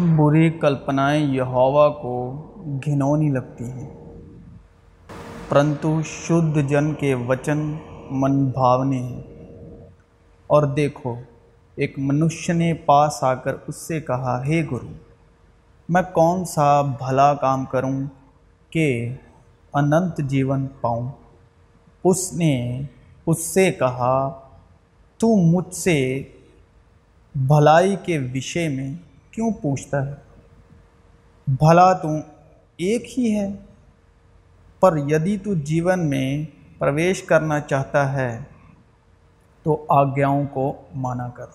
بری کلپنائیں یہوا کو گھنونی لگتی ہیں۔ پرنتو شدھ جن کے وچن من بھاونے ہیں۔ اور دیکھو، ایک منشیہ نے پاس آ کر اس سے کہا، ہے hey گرو، میں کون سا بھلا کام کروں کہ انت جیون پاؤں؟ اس نے اس سے کہا، تو مجھ سے بھلائی کے وشے میں کیوں پوچھتا ہے؟ بھلا تو ایک ہی ہے، پر یدی تو جیون میں پرویش کرنا چاہتا ہے، تو آگیاؤں کو مانا کر۔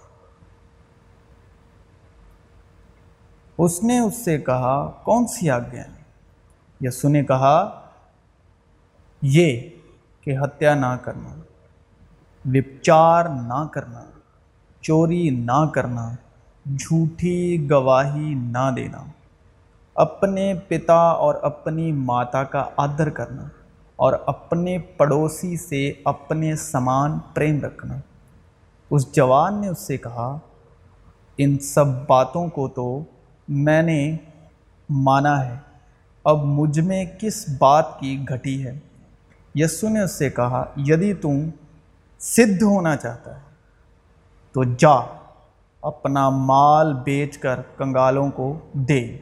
اس نے اس سے کہا، کون سی آگیا یسو نے کہا، یہ کہ ہتیا نہ کرنا، وپچار نہ کرنا، چوری نہ کرنا۔ جھوٹی گواہی نہ دینا۔ اپنے پتا اور اپنی ماتا کا آدر کرنا اور اپنے پڑوسی سے اپنے سمان پریم رکھنا۔ اس جوان نے اس سے کہا، ان سب باتوں کو تو میں نے مانا ہے، اب مجھ میں کس بات کی گھٹی ہے یسو نے اس سے کہا، یدی تم سدھ ہونا چاہتا ہے، تو جا۔ اپنا مال بیچ کر کنگالوں کو دے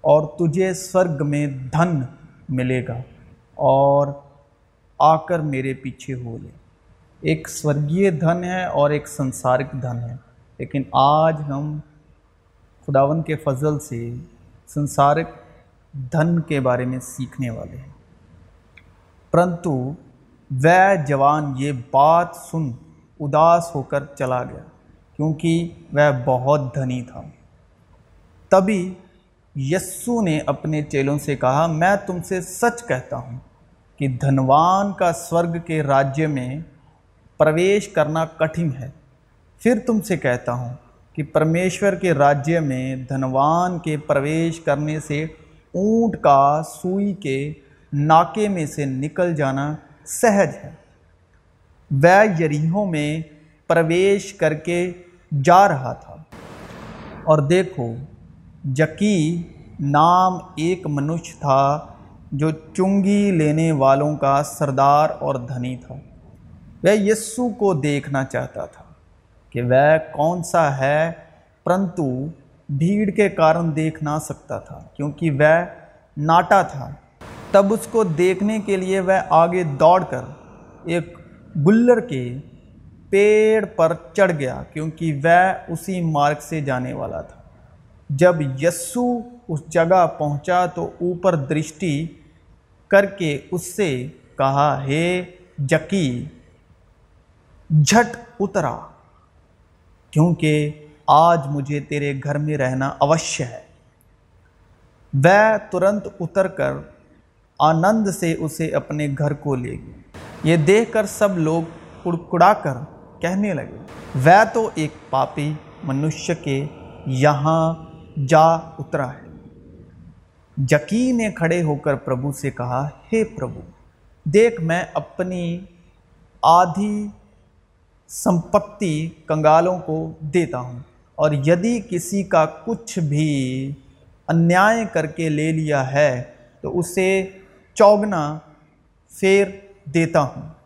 اور تجھے سرگ میں دھن ملے گا اور آ کر میرے پیچھے ہو لے۔ ایک سورگیے دھن ہے اور ایک سنسارک دھن ہے۔ لیکن آج ہم خداون کے فضل سے سنسارک دھن کے بارے میں سیکھنے والے ہیں۔ پرنتو وہ جوان، یہ بات سن، اداس ہو کر چلا گیا۔ کیونکہ وہ بہت دھنی تھا۔ تبھی یسو نے اپنے چیلوں سے کہا، میں تم سے سچ کہتا ہوں کہ دھنوان کا سورگ کے راجیہ میں پرویش کرنا کٹھن ہے۔ پھر تم سے کہتا ہوں کہ پرمیشور کے راجیہ میں دھنوان کے پرویش کرنے سے اونٹ کا سوئی کے ناکے میں سے نکل جانا سہج ہے۔ وہ یریحوں میں پرویش کر کے جا رہا تھا۔ اور دیکھو، جکی نام ایک منوش تھا جو چنگی لینے والوں کا سردار اور دھنی تھا۔ وہ یسو کو دیکھنا چاہتا تھا کہ وہ کون سا ہے، پرنتو بھیڑ کے کارن دیکھ نہ سکتا تھا، کیونکہ وہ ناٹا تھا۔ تب اس کو دیکھنے کے لیے وہ آگے دوڑ کر ایک گلر کے پیڑ پر چڑھ گیا کیونکہ وہ اسی مارگ سے جانے والا تھا۔ جب یسو اس جگہ پہنچا تو اوپر درشتی کر کے اس سے کہا، ہے جکی، جھٹ اترا، کیونکہ آج مجھے تیرے گھر میں رہنا اوشیہ ہے وہ ترنت اتر کر آنند سے اسے اپنے گھر کو لے گئے یہ دیکھ کر سب لوگ کڑکڑا کر کہنے لگے وہ تو ایک پاپی منوشیہ کے یہاں جا اترا ہے۔ جکی نے کھڑے ہو کر پربھو سے کہا ہے hey, پربھو دیکھ میں اپنی آدھی سمپتی کنگالوں کو دیتا ہوں اور یدی کسی کا کچھ بھی انیائے کر کے لے لیا ہے تو اسے چوگنا پھر دیتا ہوں۔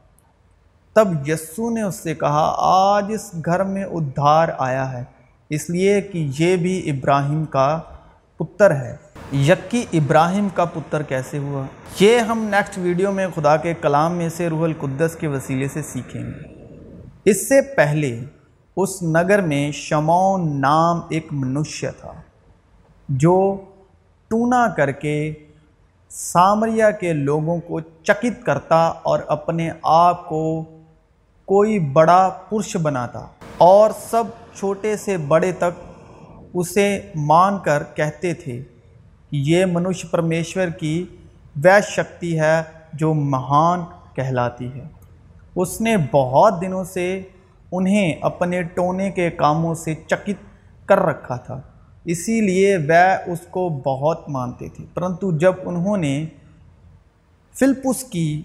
تب یسو نے اس سے کہا، آج اس گھر میں ادھار آیا ہے، اس لیے کہ یہ بھی ابراہیم کا پتر ہے۔ یکی ابراہیم کا پتر کیسے ہوا؟ یہ ہم نیکسٹ ویڈیو میں خدا کے کلام میں سے روح القدس کے وسیلے سے سیکھیں گے۔ اس سے پہلے اس نگر میں شمون نام ایک منشیہ تھا، جو ٹونا کر کے سامریا کے لوگوں کو چکت کرتا اور اپنے آپ کو کوئی بڑا پرش بناتا اور سب چھوٹے سے بڑے تک اسے مان کر کہتے تھے کہ یہ منوش پرمیشور کی ویش شکتی ہے جو مہان کہلاتی ہے۔ اس نے بہت دنوں سے انہیں اپنے ٹونے کے کاموں سے چکت کر رکھا تھا، اسی لیے وہ اس کو بہت مانتے تھے۔ پرنتو جب انہوں نے فلپس کی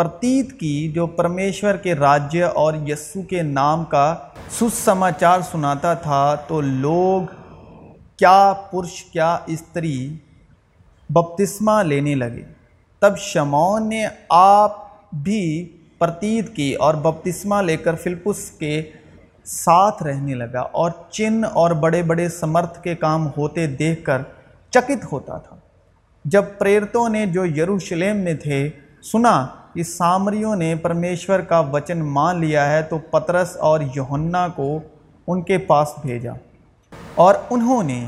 پرتیت کی جو پرمیشور کے راجیہ اور یسو کے نام کا سس سماچار سناتا تھا، تو لوگ کیا پرش، کیا استری بپتسمہ لینے لگے۔ تب شمعون نے آپ بھی پرتیت کی اور بپتسمہ لے کر فلپس کے ساتھ رہنے لگا اور چن اور بڑے بڑے سمرتھ کے کام ہوتے دیکھ کر چکت ہوتا تھا۔ جب پریرتوں نے جو یروشلم میں تھے، سنا کہ سامریوں نے پرمیشور کا وچن مان لیا ہے تو پترس اور یوہنا کو ان کے پاس بھیجا۔ اور انہوں نے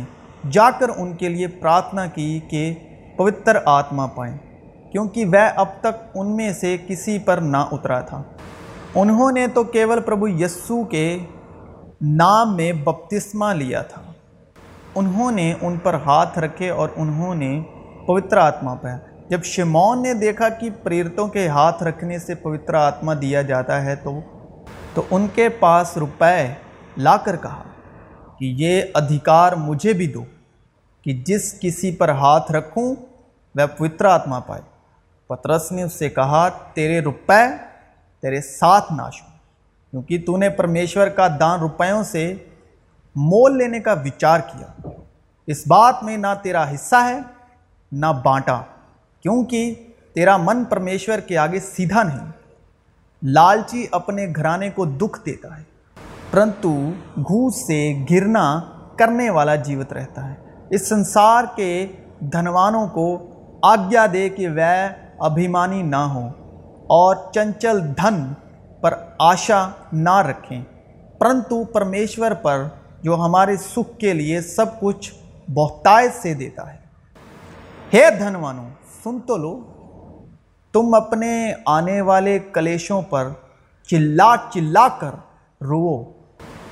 جا کر ان کے لیے پراتنا کی کہ پوتر آتما پائیں، کیونکہ وہ اب تک ان میں سے کسی پر نہ اترا تھا۔ انہوں نے تو کیول پربھو یسو کے نام میں بپتسمہ لیا تھا۔ انہوں نے ان پر ہاتھ رکھے اور انہوں نے پوتر آتما پایا۔ جب شمون نے دیکھا کہ پریرتوں کے ہاتھ رکھنے سے پوتر آتما دیا جاتا ہے تو تو ان کے پاس روپے لا کر کہا کہ یہ ادھیکار مجھے بھی دو کہ جس کسی پر ہاتھ رکھوں وہ پوتر آتما پائے۔ پترس نے اس سے کہا، تیرے روپے تیرے ساتھ ناش کیونکہ تو نے پرمیشور کا دان روپیوں سے مول لینے کا وچار کیا۔ اس بات میں نہ تیرا حصہ ہے، نہ بانٹا۔ کیونکہ تیرا من پرمیشور کے آگے سیدھا نہیں، لالچی اپنے گھرانے کو دکھ دیتا ہے۔ پرنتو گھوس سے گرنا کرنے والا جیوت رہتا ہے۔ اس سنسار کے دھنوانوں کو آگیا دے کہ وہ ابھیمانی نہ ہوں اور چنچل دھن پر آشا نہ رکھیں۔ پرنتو پرمیشور پر جو ہمارے سکھ کے لیے سب کچھ بہتائش سے دیتا ہے۔ ہے دھنوانوں سن تو لو، تم اپنے آنے والے کلیشوں پر چلا چلا کر رو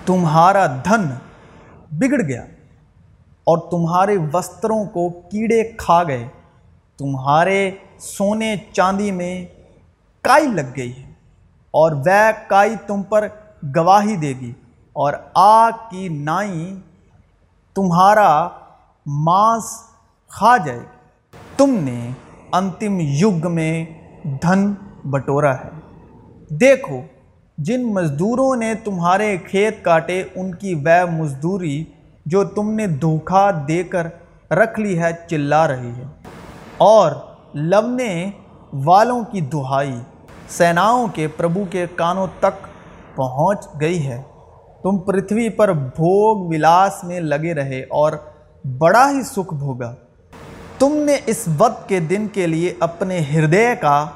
تمہارا دھن بگڑ گیا اور تمہارے وستروں کو کیڑے کھا گئے، تمہارے سونے چاندی میں کائی لگ گئی ہے اور وہ کائی تم پر گواہی دے گی اور آگ کی نائی تمہارا مانس کھا جائے گی۔ تم نے انتم یگ میں دھن بٹورا ہے۔ دیکھو، جن مزدوروں نے تمہارے کھیت کاٹے، ان کی وہ مزدوری جو تم نے دھوکھا دے کر رکھ لی ہے، چلا رہی ہے۔ اور لونے والوں کی دہائی سیناؤں کے پربھو کے کانوں تک پہنچ گئی ہے۔ تم پرتھوی پر بھوگ ولاس میں لگے رہے اور بڑا ہی سکھ بھوگا۔ تم نے اس وقت کے دن کے لیے اپنے ہردے کا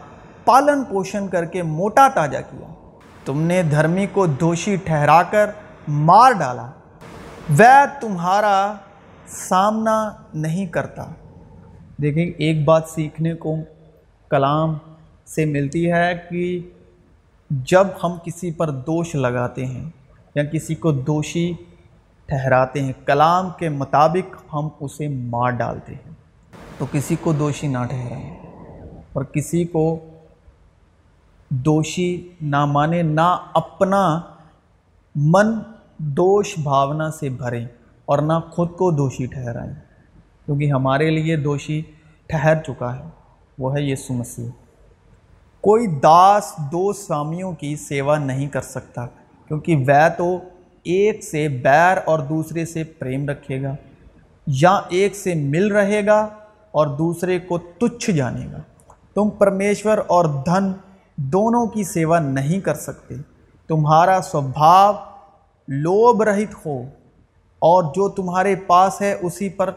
پالن پوشن کر کے موٹا تازہ کیا۔ تم نے دھرمی کو دوشی ٹھہرا کر مار ڈالا۔ وہ تمہارا سامنا نہیں کرتا۔ دیکھیں، ایک بات سیکھنے کو کلام سے ملتی ہے کہ جب ہم کسی پر دوش لگاتے ہیں یا کسی کو دوشی ٹھہراتے ہیں، کلام کے مطابق ہم اسے مار ڈالتے ہیں۔ تو کسی کو دوشی نہ ٹھہرائیں اور کسی کو دوشی نہ مانے، نہ اپنا من دوش بھاونا سے بھریں اور نہ خود کو دوشی ٹھہرائیں۔ کیونکہ ہمارے لیے دوشی ٹھہر چکا ہے، وہ ہے یسو مسیح۔ کوئی داس دو سوامیوں کی سیوا نہیں کر سکتا، کیونکہ وہ تو ایک سے بیر اور دوسرے سے پریم رکھے گا، یا ایک سے مل رہے گا اور دوسرے کو تچھ جانے گا۔ تم پرمیشور اور دھن دونوں کی سیوا نہیں کر سکتے۔ تمہارا سوبھاؤ لوب رہت ہو اور جو تمہارے پاس ہے اسی پر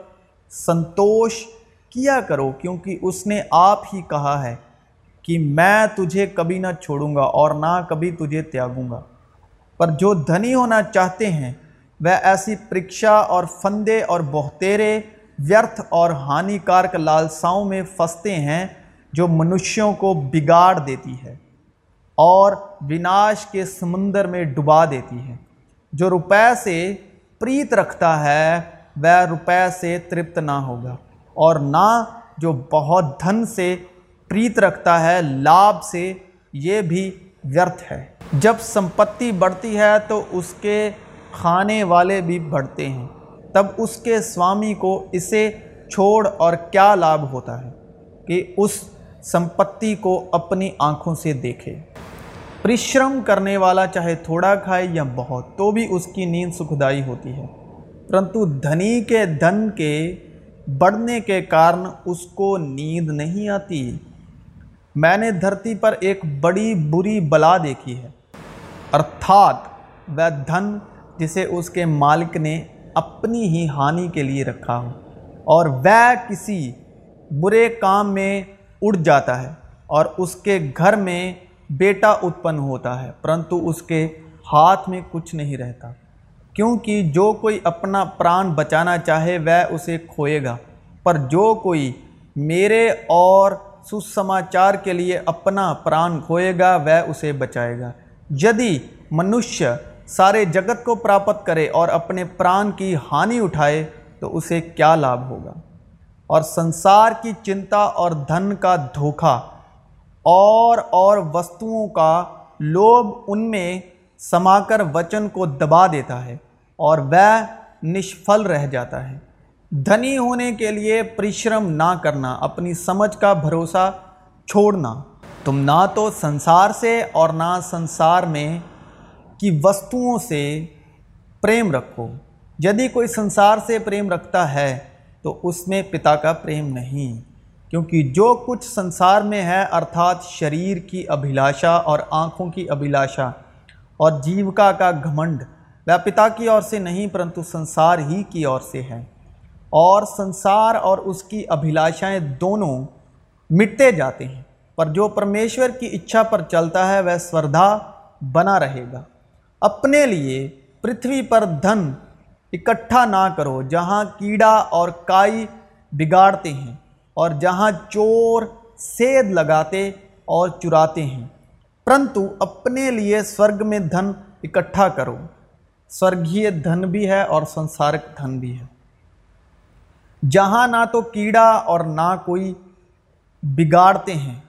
سنتوش کیا کرو، کیونکہ اس نے آپ ہی کہا ہے کہ میں تجھے کبھی نہ چھوڑوں گا اور نہ کبھی تجھے تیاگوں گا۔ پر جو دھنی ہونا چاہتے ہیں، وہ ایسی پرکشا اور فندے اور بہتیرے ویرتھ اور ہانیکارک لالساؤں میں پھنستے ہیں جو منشیوں کو بگاڑ دیتی ہے اور وناش کے سمندر میں ڈبا دیتی ہے۔ جو روپے سے پریت رکھتا ہے، وہ روپے سے ترپت نہ ہوگا۔ اور نہ جو بہت دھن سے پریت رکھتا ہے لابھ سے یہ بھی ورتھ ہے۔ جب سمپتی بڑھتی ہے تو اس کے کھانے والے بھی بڑھتے ہیں۔ تب اس کے سوامی کو اسے چھوڑ اور کیا لابھ ہوتا ہے کہ اس سمپتی کو اپنی آنکھوں سے دیکھے۔ پریشرم کرنے والا چاہے تھوڑا کھائے یا بہت، تو بھی اس کی نیند سکھدائی ہوتی ہے۔ پرنتو دھنی کے دھن کے بڑھنے کے کارن اس کو نیند نہیں آتی۔ میں نے دھرتی پر ایک بڑی بری بلا دیکھی ہے۔ ارتھات، وہ دھن جسے اس کے مالک نے اپنی ہی ہانی کے لیے رکھا ہو اور وہ کسی برے کام میں اڑ جاتا ہے اور اس کے گھر میں بیٹا اتپن ہوتا ہے، پرنتو اس کے ہاتھ میں کچھ نہیں رہتا۔ کیونکہ جو کوئی اپنا پران بچانا چاہے، وہ اسے کھوئے گا۔ پر جو کوئی میرے اور سسماچار کے لیے اپنا پران کھوئے گا، وہ اسے بچائے گا۔ یدی منشیہ سارے جگت کو پراپت کرے اور اپنے پران کی ہانی اٹھائے تو اسے کیا لابھ ہوگا؟ اور سنسار کی چنتا اور دھن کا دھوکہ اور اور وستوؤں کا لوب ان میں سما کر وچن کو دبا دیتا ہے، اور وہ نشفل رہ جاتا ہے۔ دھنی ہونے کے لیے پریشرم نہ کرنا، اپنی سمجھ کا بھروسہ چھوڑنا۔ تم نہ تو سنسار سے اور نہ سنسار میں کہ وستوؤں سے پریم رکھو۔ یدی کوئی سنسار سے پریم رکھتا ہے تو اس میں پتا کا پریم نہیں، کیونکہ جو کچھ سنسار میں ہے، ارتھات شریر کی ابھیلاشا اور آنکھوں کی ابھیلاشا اور جیوکا کا گھمنڈ، وہ پتا کی اور سے نہیں، پرنتو سنسار ہی کی اور سے ہے۔ اور سنسار اور اس کی ابھیلاشائیں دونوں مٹتے جاتے ہیں، پر جو پرمیشور کی اچھا پر چلتا ہے، وہ سوردھا بنا رہے گا۔ اپنے لیے پرتھوی پر دھن اکٹھا نہ کرو، جہاں کیڑا اور کائی بگاڑتے ہیں اور جہاں چور سید لگاتے اور چراتے ہیں۔ پرنتو، اپنے لیے سورگ میں دھن اکٹھا کرو۔ سورگیے دھن بھی ہے اور سنسارک دھن بھی ہے۔ جہاں نہ تو کیڑا اور نہ کوئی بگاڑتے ہیں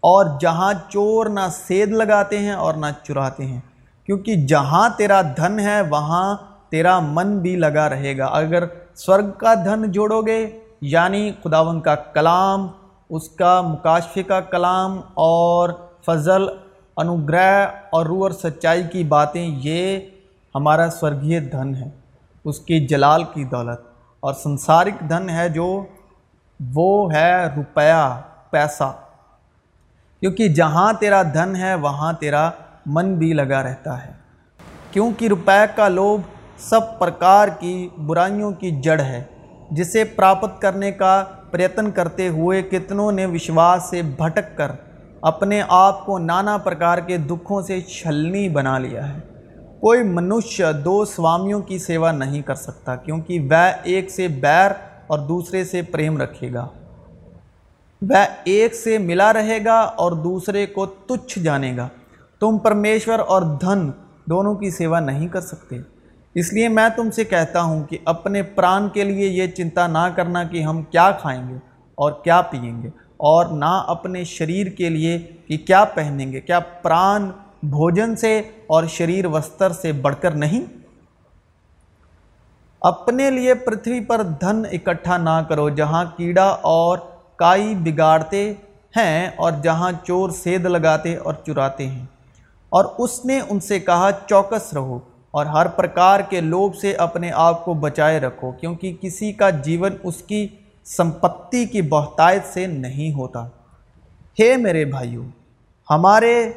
اور جہاں چور نہ سید لگاتے ہیں اور نہ چراتے ہیں۔ کیونکہ جہاں تیرا دھن ہے وہاں تیرا من بھی لگا رہے گا۔ اگر سورگ کا دھن جوڑو گے یعنی خداون کا کلام، اس کا مکاشفے کا کلام اور فضل، انوگرہ اور روح اور سچائی کی باتیں، یہ ہمارا سورگیہ دھن ہے۔ اس کی جلال کی دولت۔ اور سنسارک دھن ہے جو، وہ ہے روپیہ، پیسہ۔ کیونکہ جہاں تیرا دھن ہے، وہاں تیرا من بھی لگا رہتا ہے۔ کیونکہ روپے کا لوبھ سب پرکار کی برائیوں کی جڑ ہے، جسے پراپت کرنے کا پریتن کرتے ہوئے کتنوں نے وشواس سے بھٹک کر اپنے آپ کو نانا پرکار کے دکھوں سے چھلنی بنا لیا ہے۔ کوئی منوشیہ دو سوامیوں کی سیوا نہیں کر سکتا، کیونکہ وہ ایک سے بیر اور دوسرے سے پریم رکھے گا۔ وہ ایک سے ملا رہے گا اور دوسرے کو تچھ جانے گا۔ تم پرمیشور اور دھن دونوں کی سیوا نہیں کر سکتے۔ اس لیے میں تم سے کہتا ہوں کہ اپنے پران کے لیے یہ چنتا نہ کرنا کہ ہم کیا کھائیں گے اور کیا پئیں گے اور نہ اپنے شریر کے لیے کہ کیا پہنیں گے۔ کیا پران بھوجن سے اور شریر وستر سے بڑھ کر نہیں؟ اپنے لیے پرتھوی پر دھن اکٹھا نہ کرو جہاں کیڑا اور کائی بگاڑتے ہیں اور جہاں چور سید لگاتے اور چراتے ہیں۔ اور اس نے ان سے کہا، چوکس رہو اور ہر پرکار کے لوب سے اپنے آپ کو بچائے رکھو، کیونکہ کسی کا جیون اس کی سمپتی کی بہتائت سے نہیں ہوتا۔ ہے میرے بھائیوں ہمارے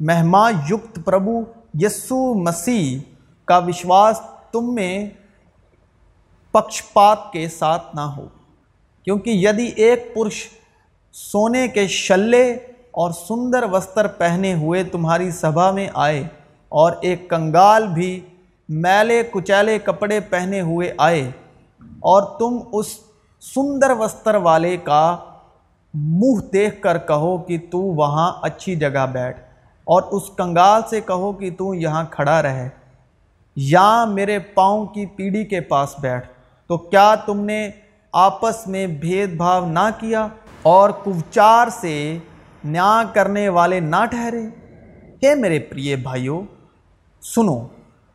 مہما یکت پربھو، یسو مسیح کا وشواس تم میں پکشپات کے ساتھ نہ ہو، کیونکہ یدی ایک پرش سونے کے شلے اور سندر وستر پہنے ہوئے تمہاری سبھا میں آئے اور ایک کنگال بھی میلے کچیلے کپڑے پہنے ہوئے آئے اور تم اس سندر وستر والے کا منہ دیکھ کر کہو کہ تو وہاں اچھی جگہ بیٹھ اور اس کنگال سے کہو کہ تو یہاں کھڑا رہے یا میرے پاؤں کی پیڑھی کے پاس بیٹھ۔ تو کیا تم نے آپس میں بھید بھاؤ نہ کیا؟ اور کفچار سے نیا کرنے والے نہ ٹھہرے کہ میرے پریے بھائیو سنو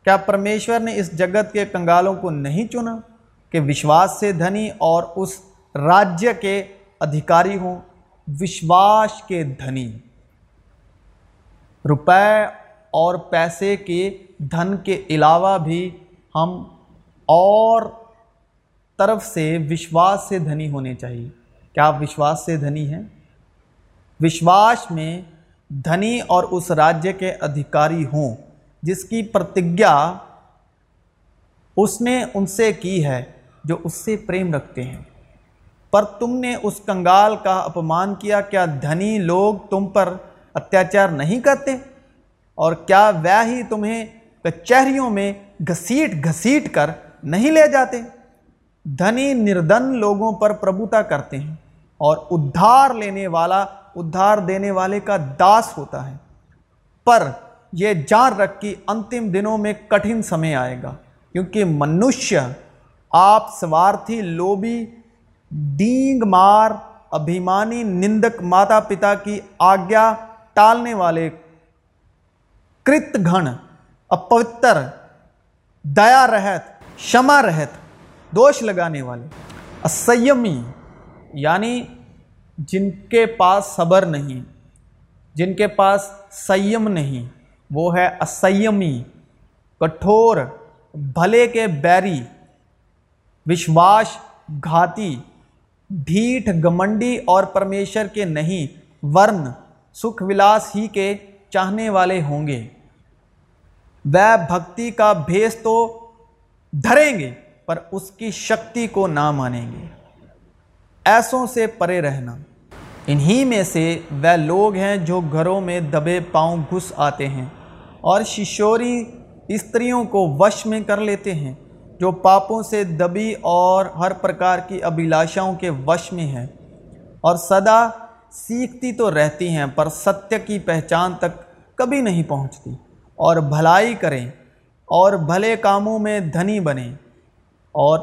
کیا پرمیشور نے اس جگت کے کنگالوں کو نہیں چنا کہ وشواس سے دھنی اور اس راجیہ کے ادھیکاری ہوں وشواس کے دھنی روپے اور پیسے کے دھن کے علاوہ بھی ہم اور طرف سے وشواس سے دھنی ہونے چاہیے کیا آپ وشواس سے دھنی ہیں وشواس میں دھنی اور اس راجیہ کے ادھیکاری ہوں، جس کی پرتگیا اس نے ان سے کی ہے جو اس سے پریم رکھتے ہیں۔ پر تم نے اس کنگال کا اپمان کیا کیا دھنی لوگ تم پر اتیاچار نہیں کرتے؟ اور کیا وہ ہی تمہیں کچہریوں میں گھسیٹ گھسیٹ کر نہیں لے جاتے؟ دھنی نردن لوگوں پر پربھوتا کرتے ہیں اور ادھار لینے والا ادھار دینے والے کا داس ہوتا ہے۔ پر یہ جان رکھ کی انتم دنوں میں کٹھن سمے آئے گا، کیونکہ منشیہ آپ سوارتھی لوبی ڈینگ مار ابھیمانی نندک ماتا پتا کی آگیا ٹالنے والے کرت گھن اپوتر دیا رہت شما رہت، دوش لگانے والے، اسیمی یعنی جن کے پاس صبر نہیں، جن کے پاس سیم نہیں، وہ ہے اسیمی، کٹھور، بھلے کے بیری وشواس گھاتی، ڈھیٹ گمنڈی اور پرمیشر کے نہیں، ورن سکھ ولاس ہی کے چاہنے والے ہوں گے۔ وہ بھکتی کا بھیس تو دھریں گے، پر اس کی شکتی کو نہ مانیں گے۔ ایسوں سے پرے رہنا۔ انہی میں سے وہ لوگ ہیں جو گھروں میں دبے پاؤں گھس آتے ہیں اور ششوری استریوں کو وش میں کر لیتے ہیں، جو پاپوں سے دبی اور ہر پرکار کی ابھیلاشاؤں کے وش میں ہیں۔ اور سدا سیکھتی تو رہتی ہیں، پر ستیہ کی پہچان تک کبھی نہیں پہنچتی۔ اور بھلائی کریں اور بھلے کاموں میں دھنی بنیں۔ اور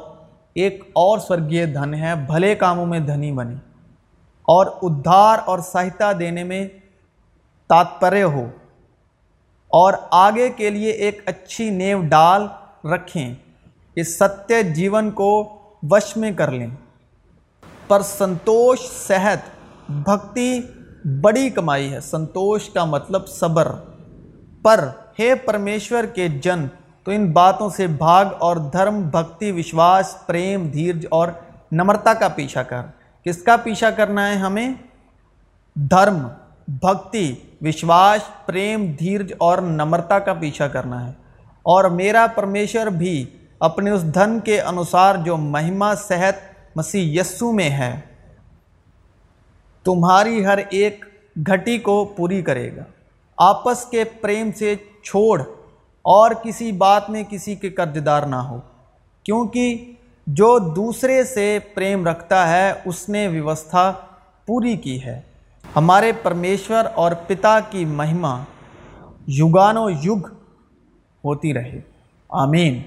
ایک اور سورگیہ دھن ہے، بھلے کاموں میں دھنی بنے اور ادھار اور سہتا دینے میں تاتپریہ ہو۔ اور آگے کے لیے ایک اچھی نیو ڈال رکھیں اس ستیہ جیون کو وش میں کر لیں۔ پر سنتوش صحت، بھکتی بڑی کمائی ہے۔ سنتوش کا مطلب صبر۔ پر ہے پرمیشور کے جن تو ان باتوں سے بھاگ اور دھرم، بھکتی، وشواس، پریم، دھیرج اور نمرتا کا پیچھا کر۔ کس کا پیچھا کرنا ہے ہمیں؟ دھرم، بھکتی، وشواس، پریم، دھیرج اور نمرتا کا پیچھا کرنا ہے۔ اور میرا پرمیشور بھی اپنے اس دھن کے انوسار جو مہما صحت مسیح یسو میں ہے، تمہاری ہر ایک گھٹی کو پوری کرے گا۔ آپس کے پریم سے چھوڑ اور کسی بات میں کسی کے قرضدار نہ ہو۔ کیونکہ جو دوسرے سے پریم رکھتا ہے، اس نے ویوستھا پوری کی ہے۔ ہمارے پرمیشور اور پتا کی مہما و یگ ہوتی رہے۔ آمین۔